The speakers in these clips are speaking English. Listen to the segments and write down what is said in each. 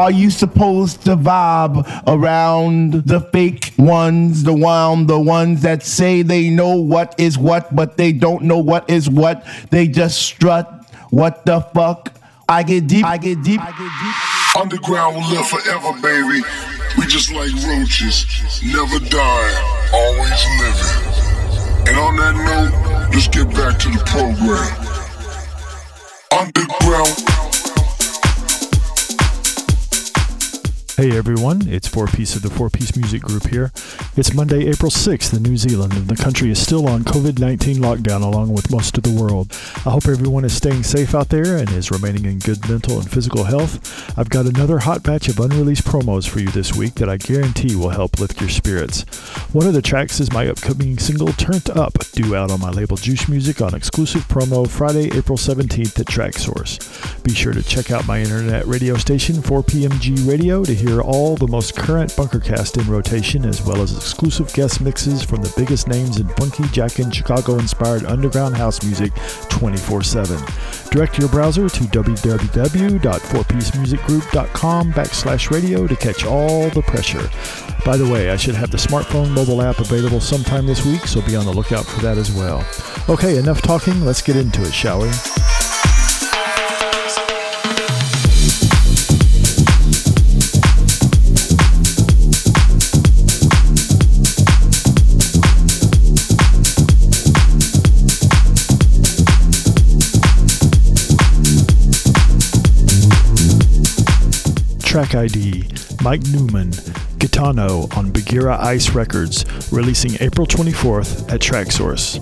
Are you supposed to vibe around the fake ones, the one, the ones that say they know what is what, but they don't know what is what? They just strut. What the fuck? I get deep. I get deep. I get deep. Underground will live forever, baby. We just like roaches, never die, always living. And on that note, let's get back to the program. Underground. Hey everyone, it's 4Peace of the 4Peace Music Group here. It's Monday, April 6th in New Zealand, and the country is still on COVID 19 lockdown along with most of the world. I hope everyone is staying safe out there and is remaining in good mental and physical health. I've got another hot batch of unreleased promos for you this week that I guarantee will help lift your spirits. One of the tracks is my upcoming single, Turnt Up, due out on my label Juiced Music on exclusive promo Friday, April 17th at Traxsource. Be sure to check out my internet radio station, 4PMG Radio, to hear hear all the most current Bunkercast in rotation, as well as exclusive guest mixes from the biggest names in funky, jackin', Chicago-inspired underground house music 24-7. Direct your browser to www.4peacemusicgroup.com backslash radio to catch all the pressure. By the way, I should have the smartphone mobile app available sometime this week, so be on the lookout for that as well. Okay, enough talking, let's get into it, shall we? Track ID Mike Newman, Gitano on Bagira Ice Records, releasing April 24th at Traxsource.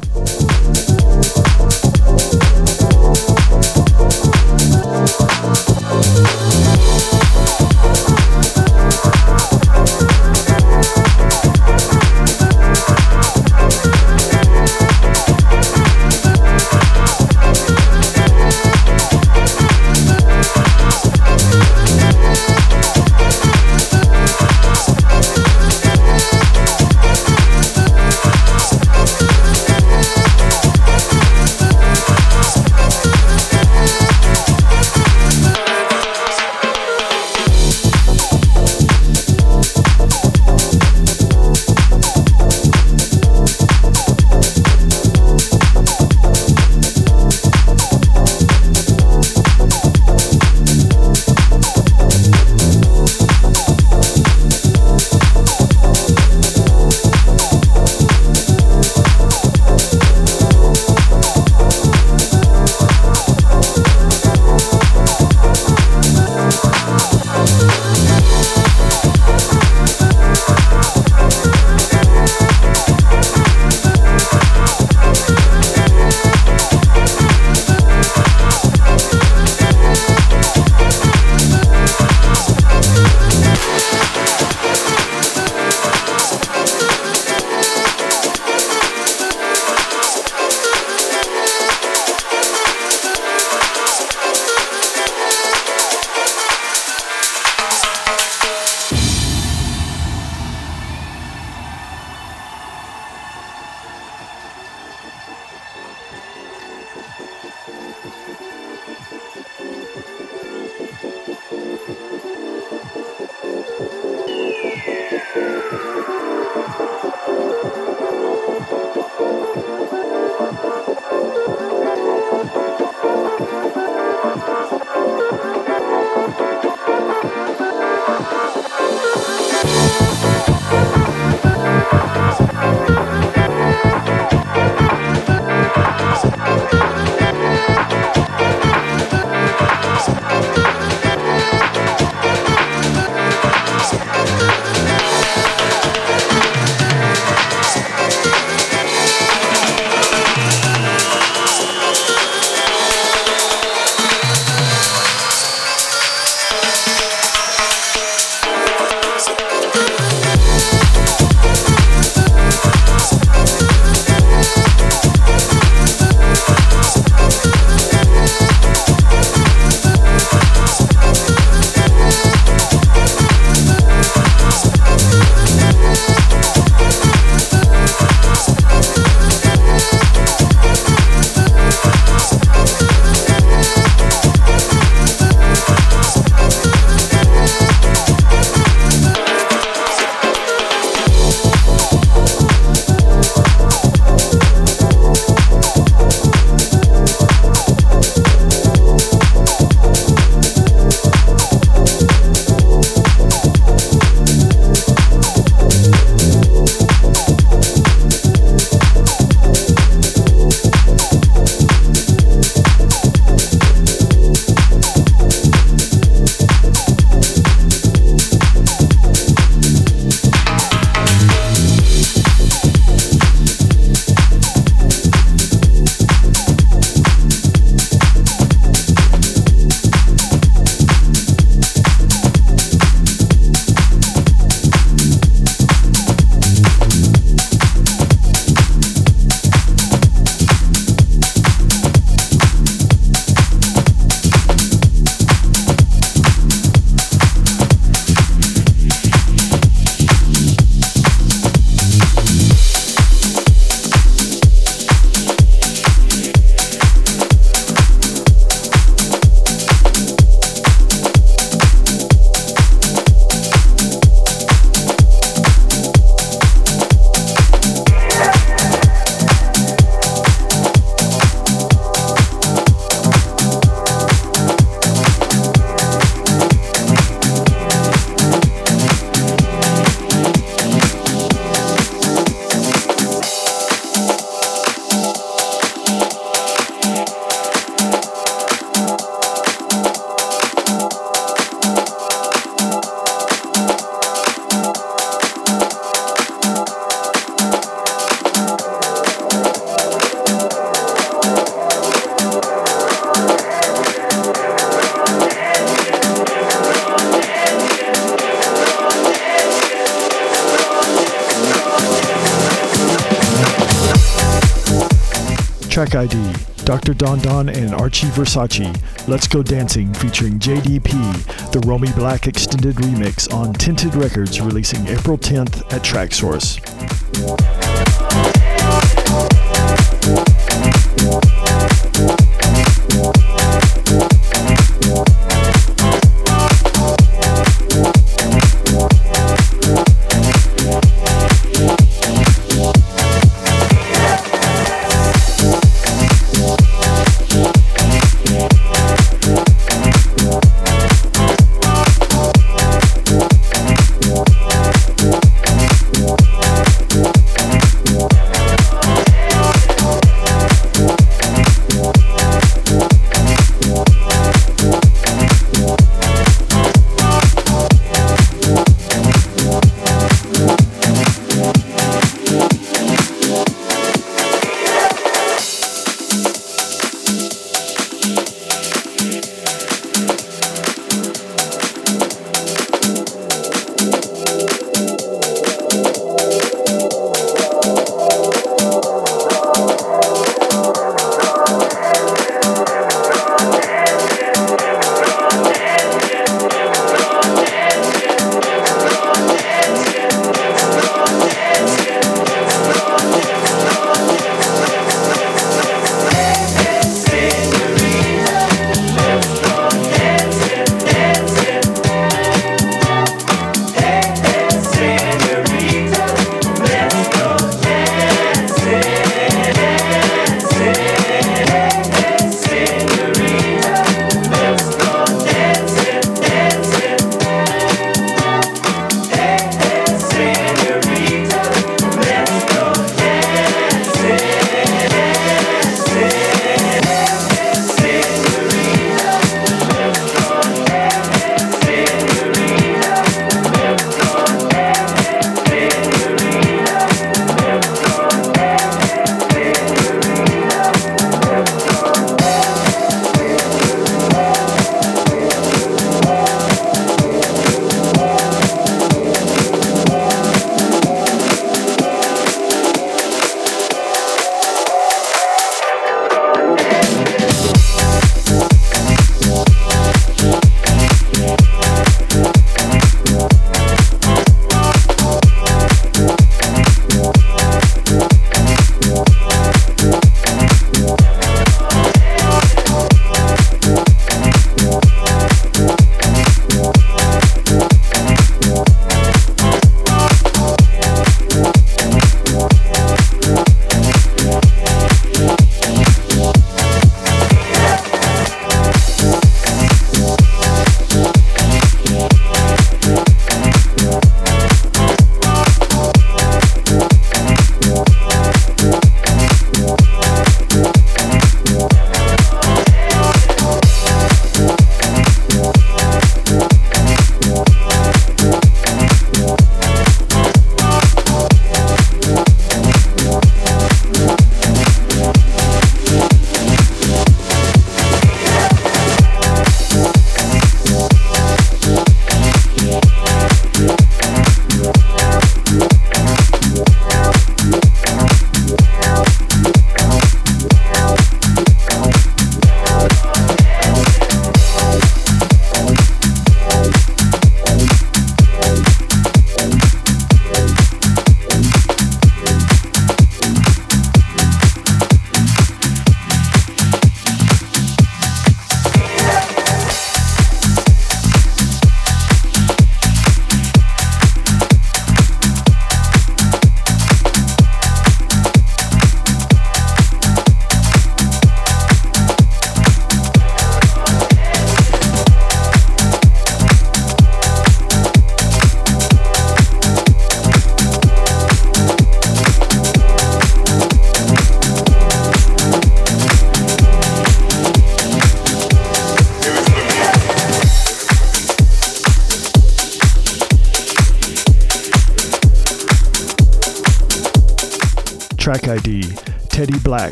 Track ID Dr. Don Don and Archie Versace. Let's Go Dancing featuring JDP, the Romy Black extended remix on Tinted Records releasing April 10th at Traxsource. and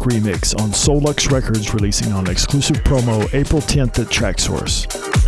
Remix on Souluxe Records releasing on exclusive promo April 10th at Traxsource.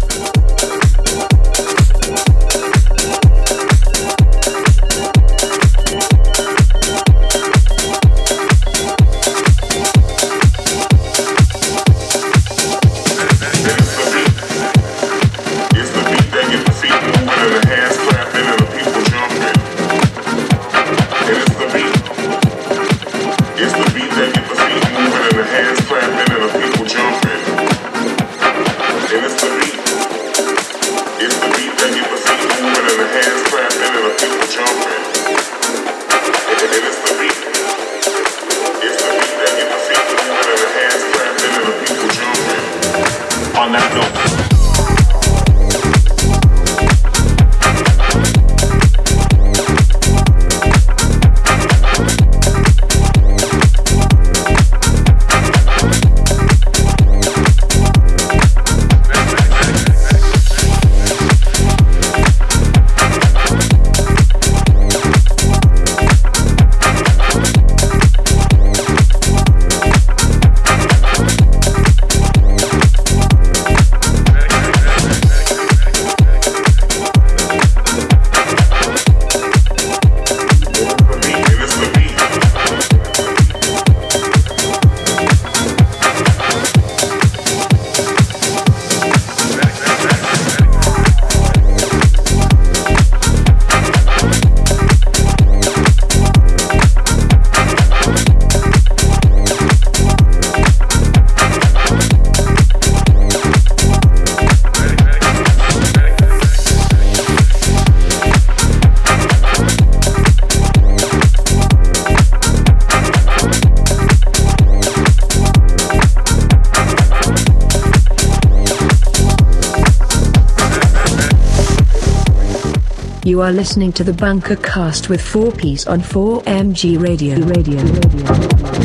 You are listening to the Bunker Cast with 4Peace on 4MG Radio. Radio. Radio.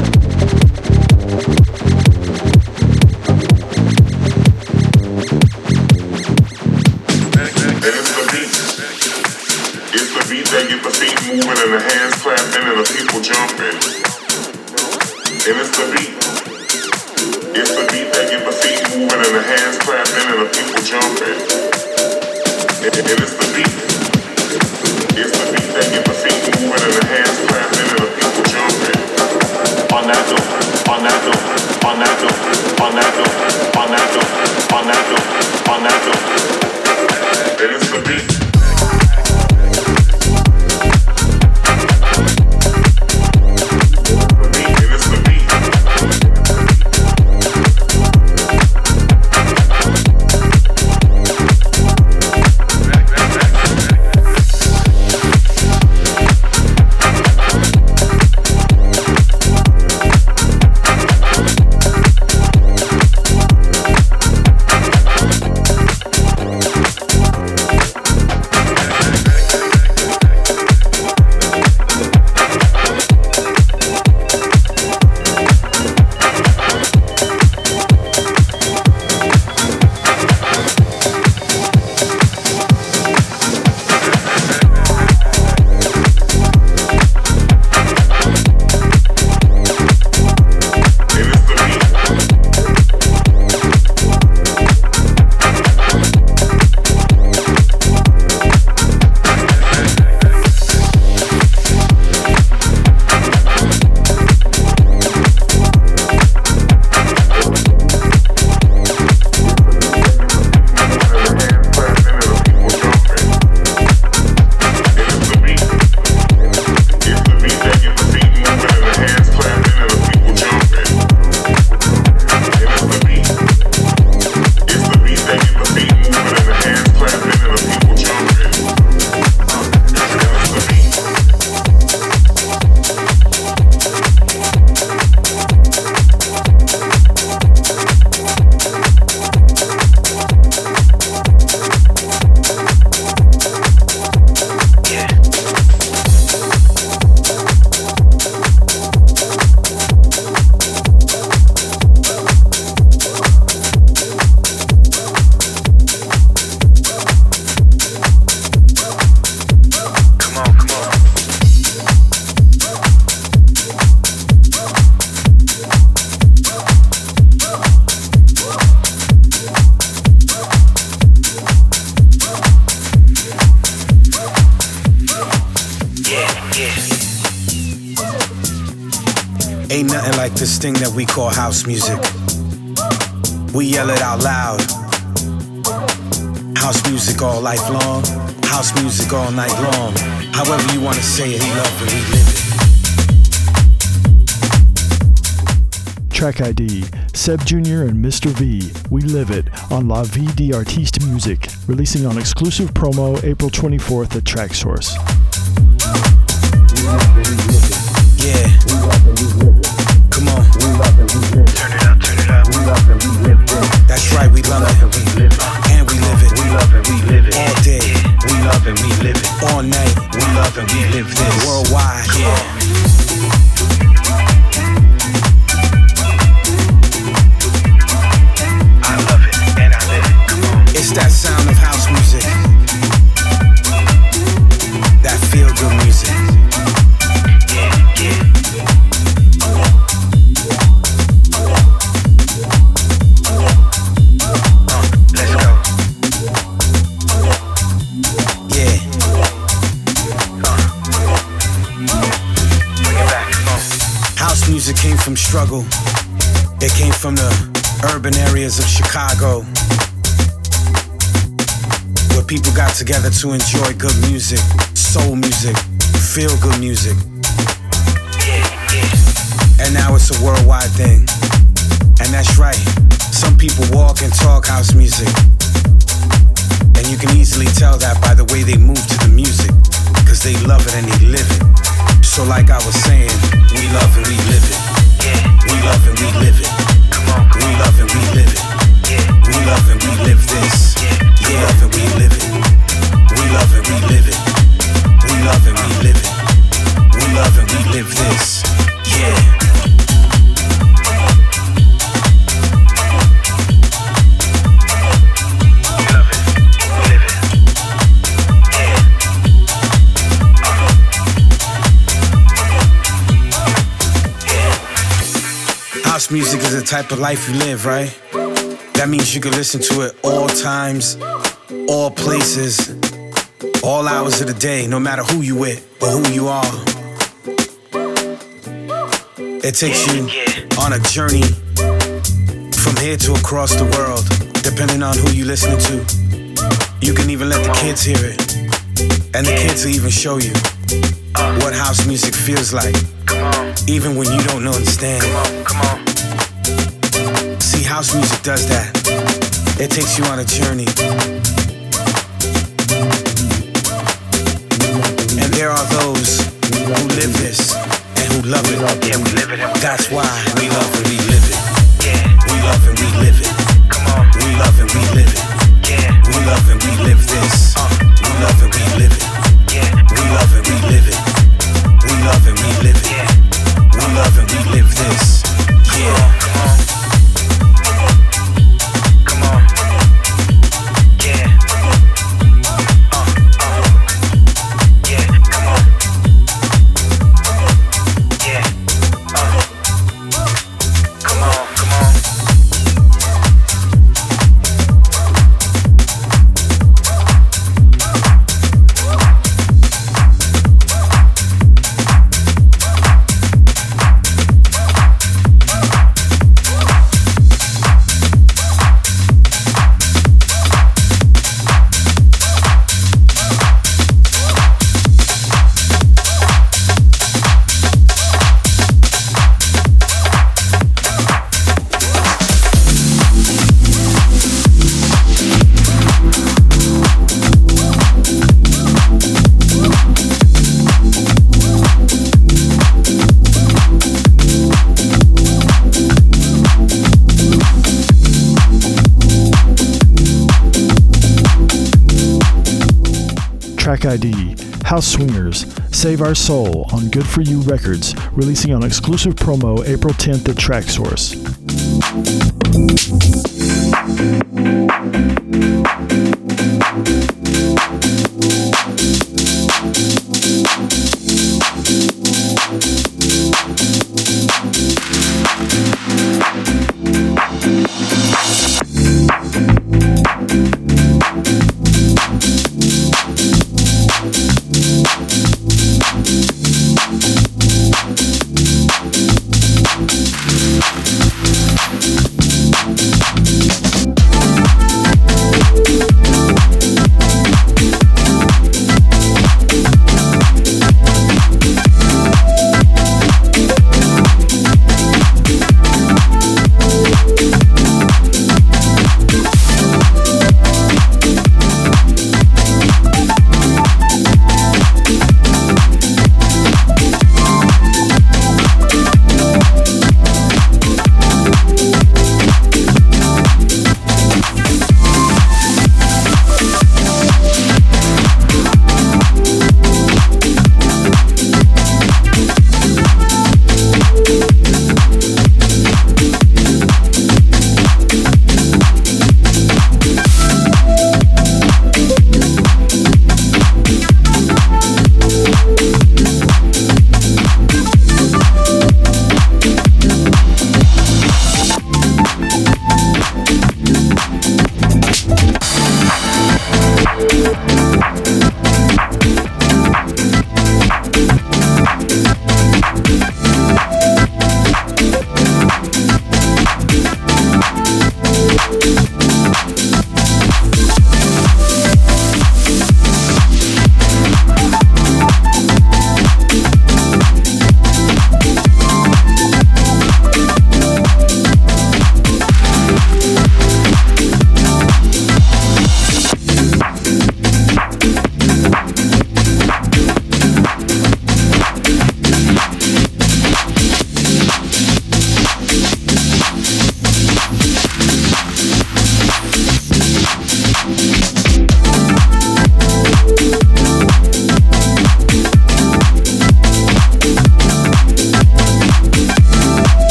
La Vie d'Artiste Music, releasing on exclusive promo April 24th at Traxsource. Yeah. Come on. Turn it up, turn it up. We love it, we live it. That's right, we love it, we live it. And we live it. We love it, we live it. All day, we love it, we live it. All night, we love it, we live this. Worldwide, yeah. Of Chicago, where people got together to enjoy good music, soul music, feel good music. And now it's a worldwide thing. And that's right, some people walk and talk house music. And you can easily tell that by the way they move to the music, because they love it and they live it. So, like I was saying, we love and we live it. We love and we live it. We love and we live it. We love we live this. We love we live it. We love we live it. We love it. We live this. Yeah. House music is the type of life you live, right? That means you can listen to it all times, all places, all hours of the day, no matter who you with or who you are. It takes you on a journey from here to across the world, depending on who you listening to. You can even let the kids hear it, and the kids will even show you what house music feels like, even when you don't understand. See, house music does that. It takes you on a journey. And there are those who live this and who love it. Yeah, we live it. That's why we love and we live it. Yeah, We love and we live it. come on. We love and we live it. ID House Swingers Save Our Soul on Good For You Records, releasing on exclusive promo April 10th at Traxsource.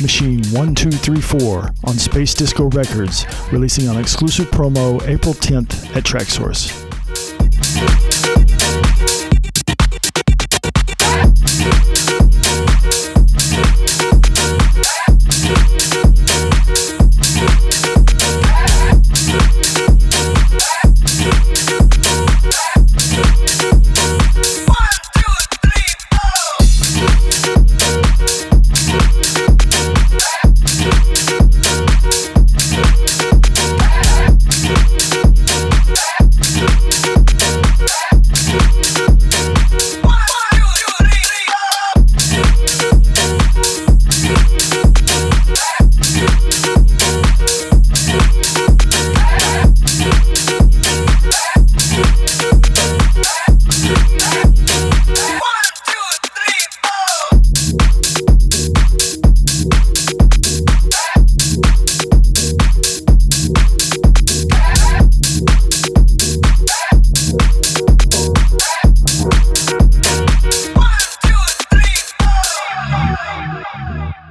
Machine 1234 on Space Disco Records, releasing on exclusive promo April 10th at Traxsource.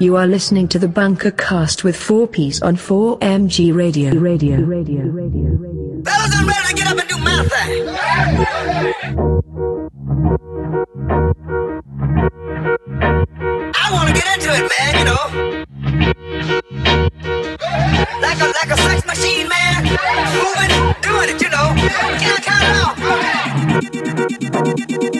You are listening to the Bunker Cast with 4Peace on 4MG Radio. Radio. Radio. Radio. Radio. Fellas, I'm ready to get up and do my thing. I want to get into it, man, you know. Like a, like a sex machine, man. Moving, doing it, you know. Can't count it.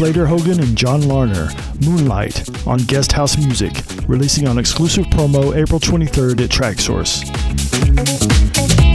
Slater Hogan and John Larner, Moonlight on Guest House Music, releasing on exclusive promo April 23rd at Traxsource.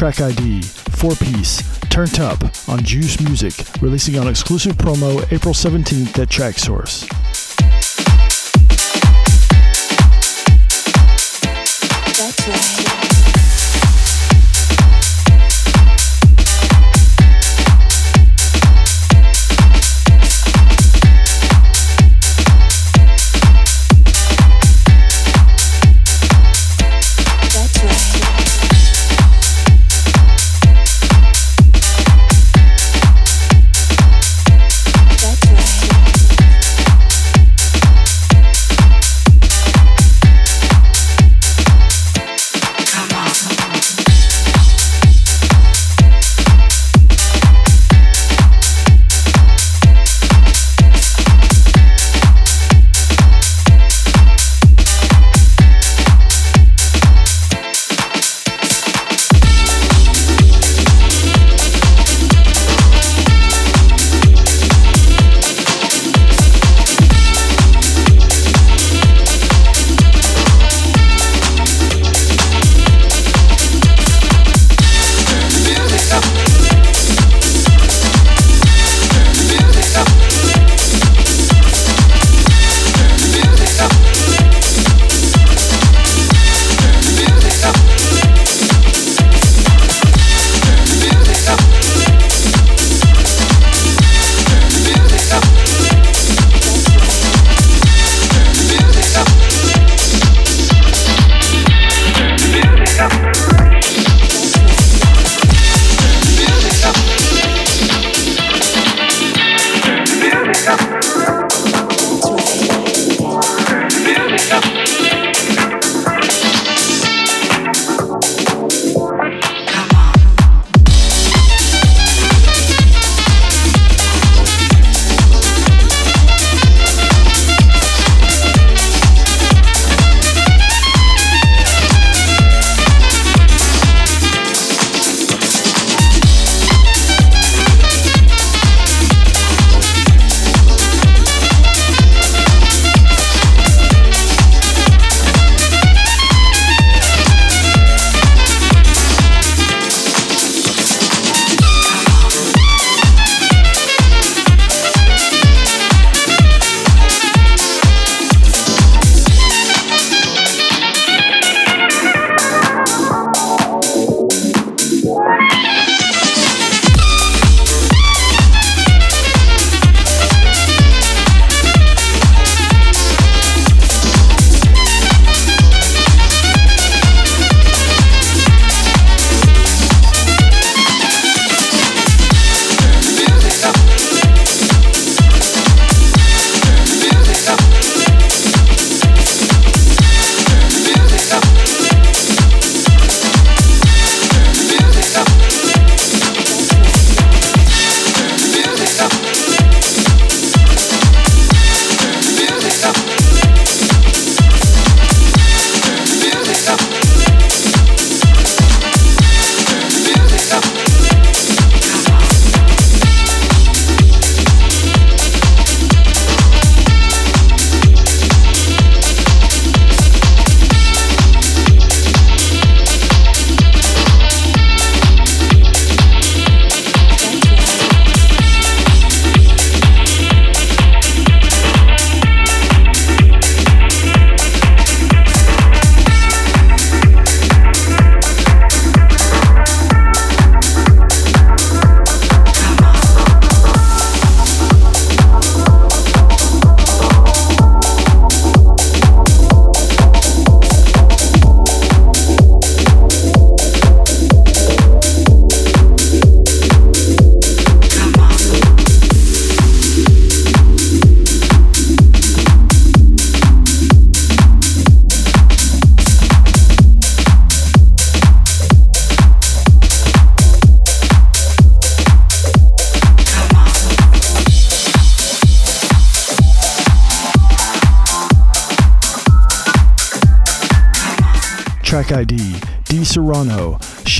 Track ID, 4 piece, Turnt Up on Juiced Music, releasing on exclusive promo April 17th at Traxsource. That's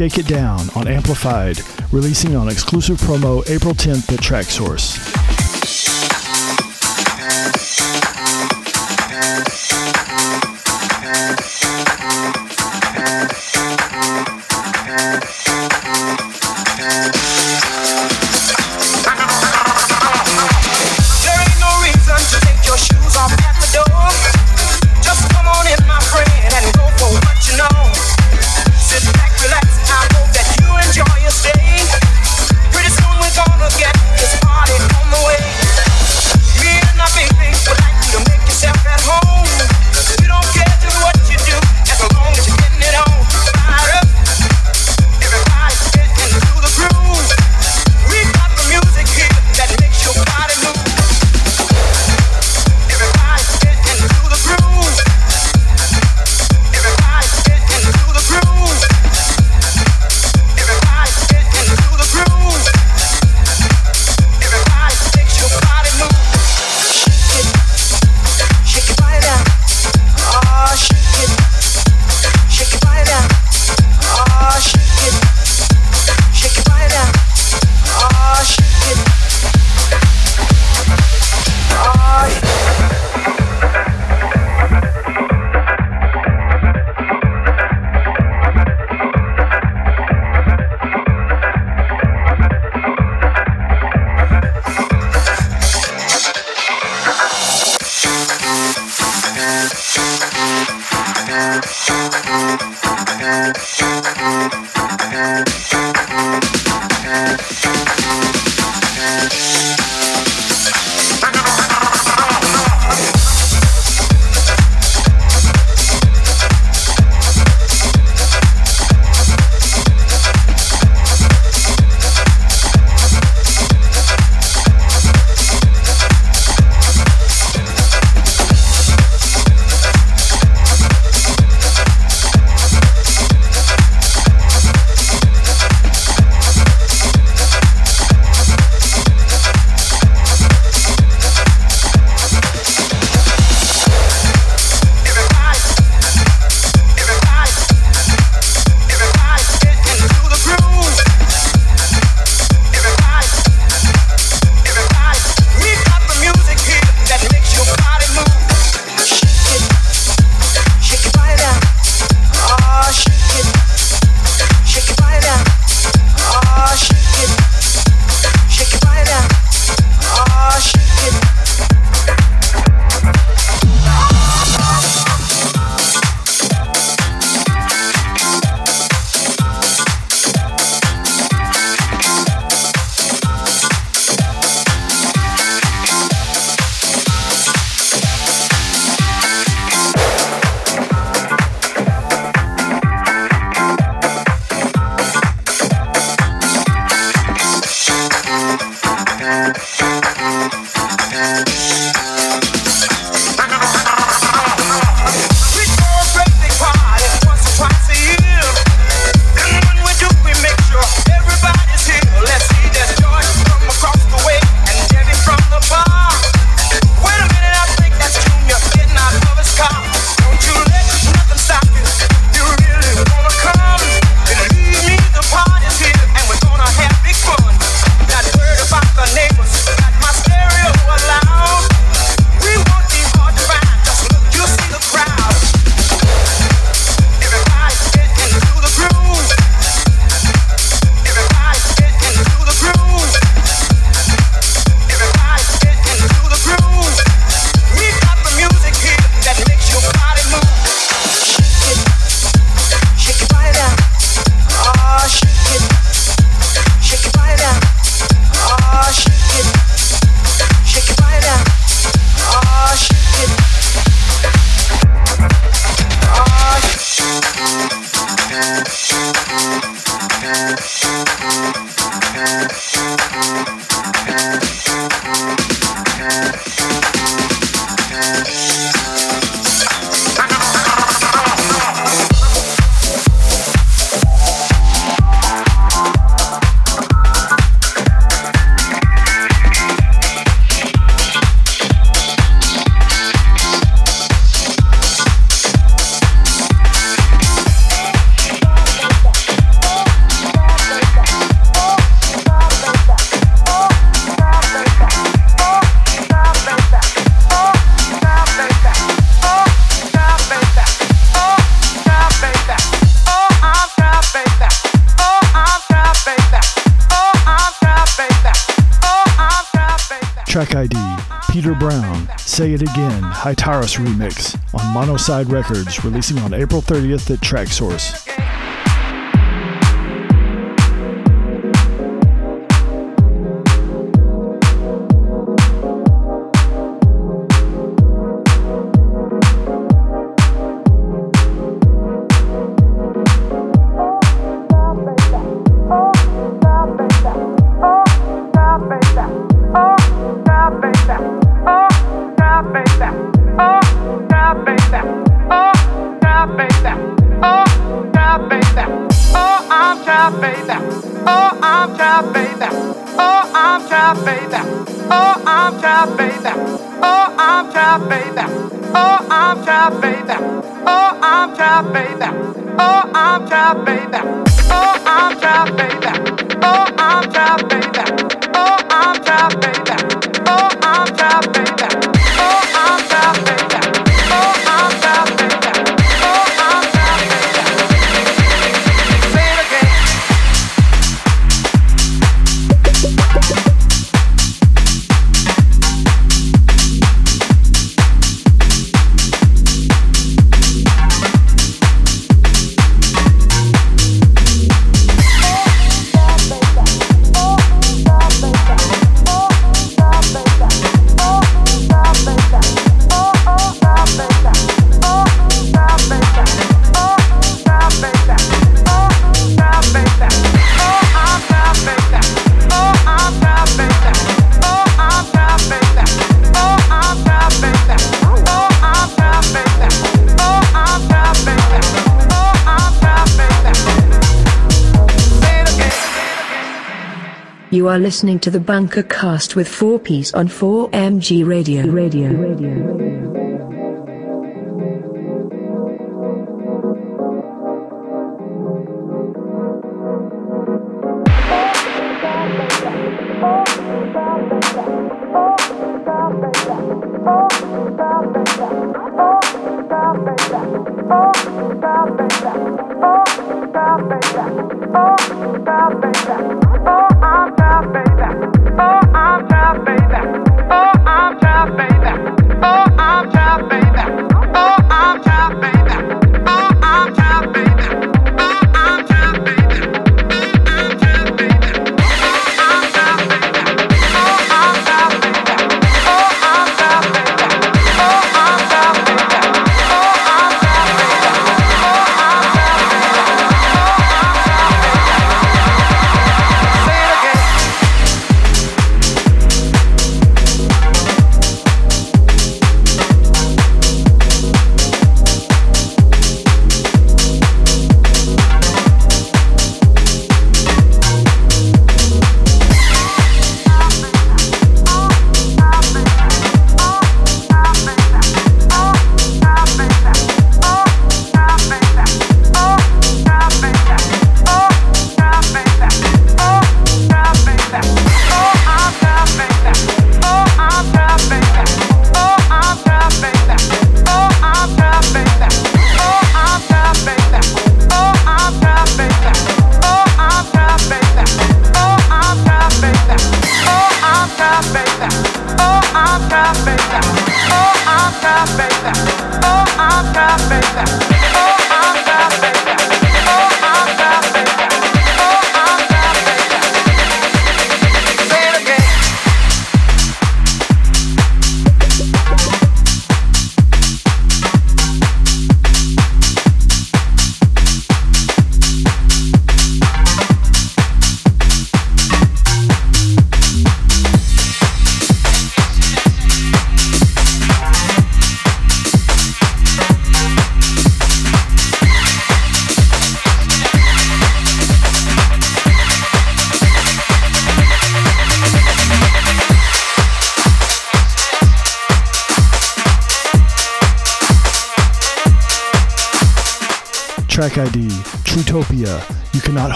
Shake It Down on Amplified, releasing on exclusive promo April 10th at Traxsource. Track ID Peter Brown, Say It Again, Hatiras remix on Monoside Records, releasing on April 30th at Traxsource. You are listening to the Bunker Cast with 4Peace on 4MG Radio. Radio. Radio.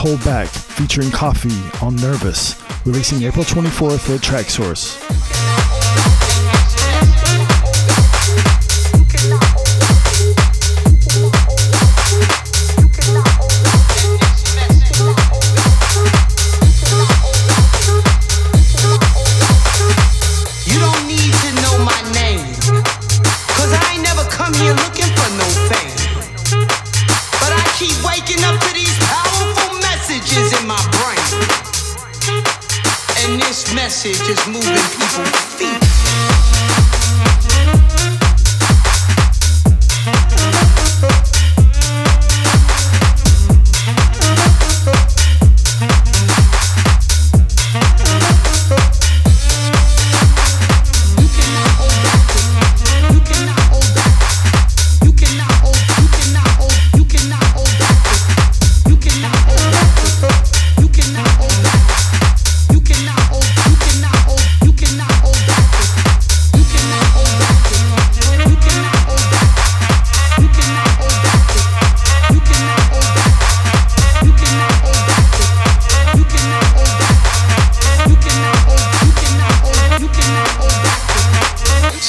Hold Back, featuring Koffee on Nervous, releasing April 24th at Traxsource. You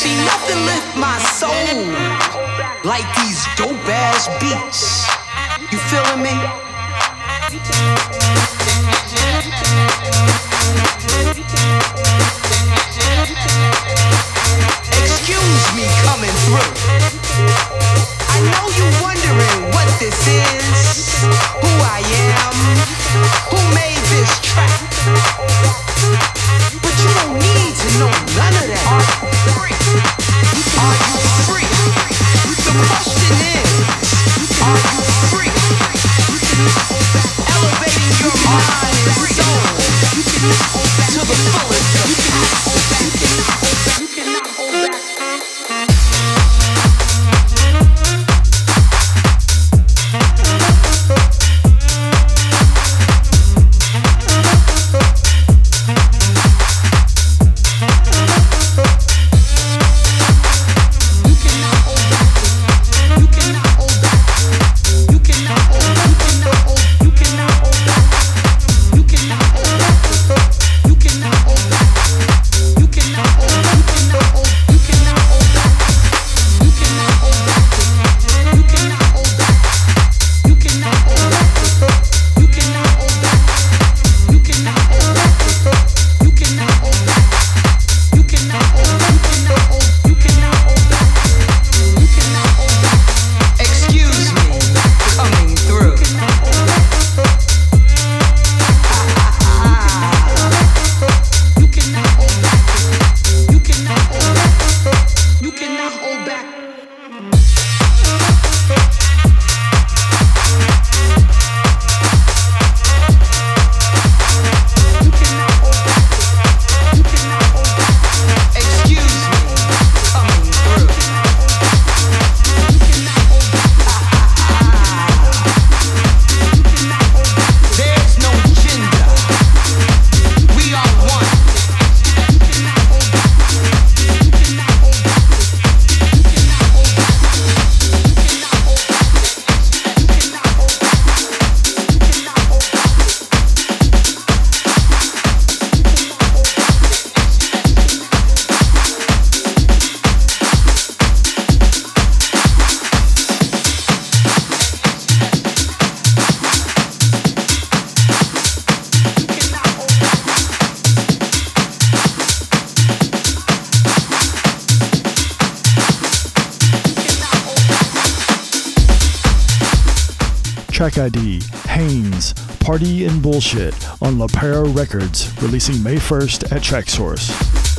See, nothing lift my soul like these dope ass beats. You feeling me? Excuse me coming through. I know you wondering what this is, who I am, who made Bullshit on La Records, releasing May 1st at Traxsource. Body.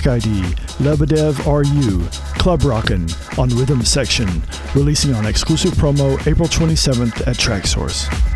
track ID Lebedev RU Club Rockin' on Rhythm Section, releasing on exclusive promo April 27th at Traxsource. Source.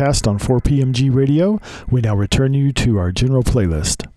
On 4PMG Radio. We now return you to our general playlist.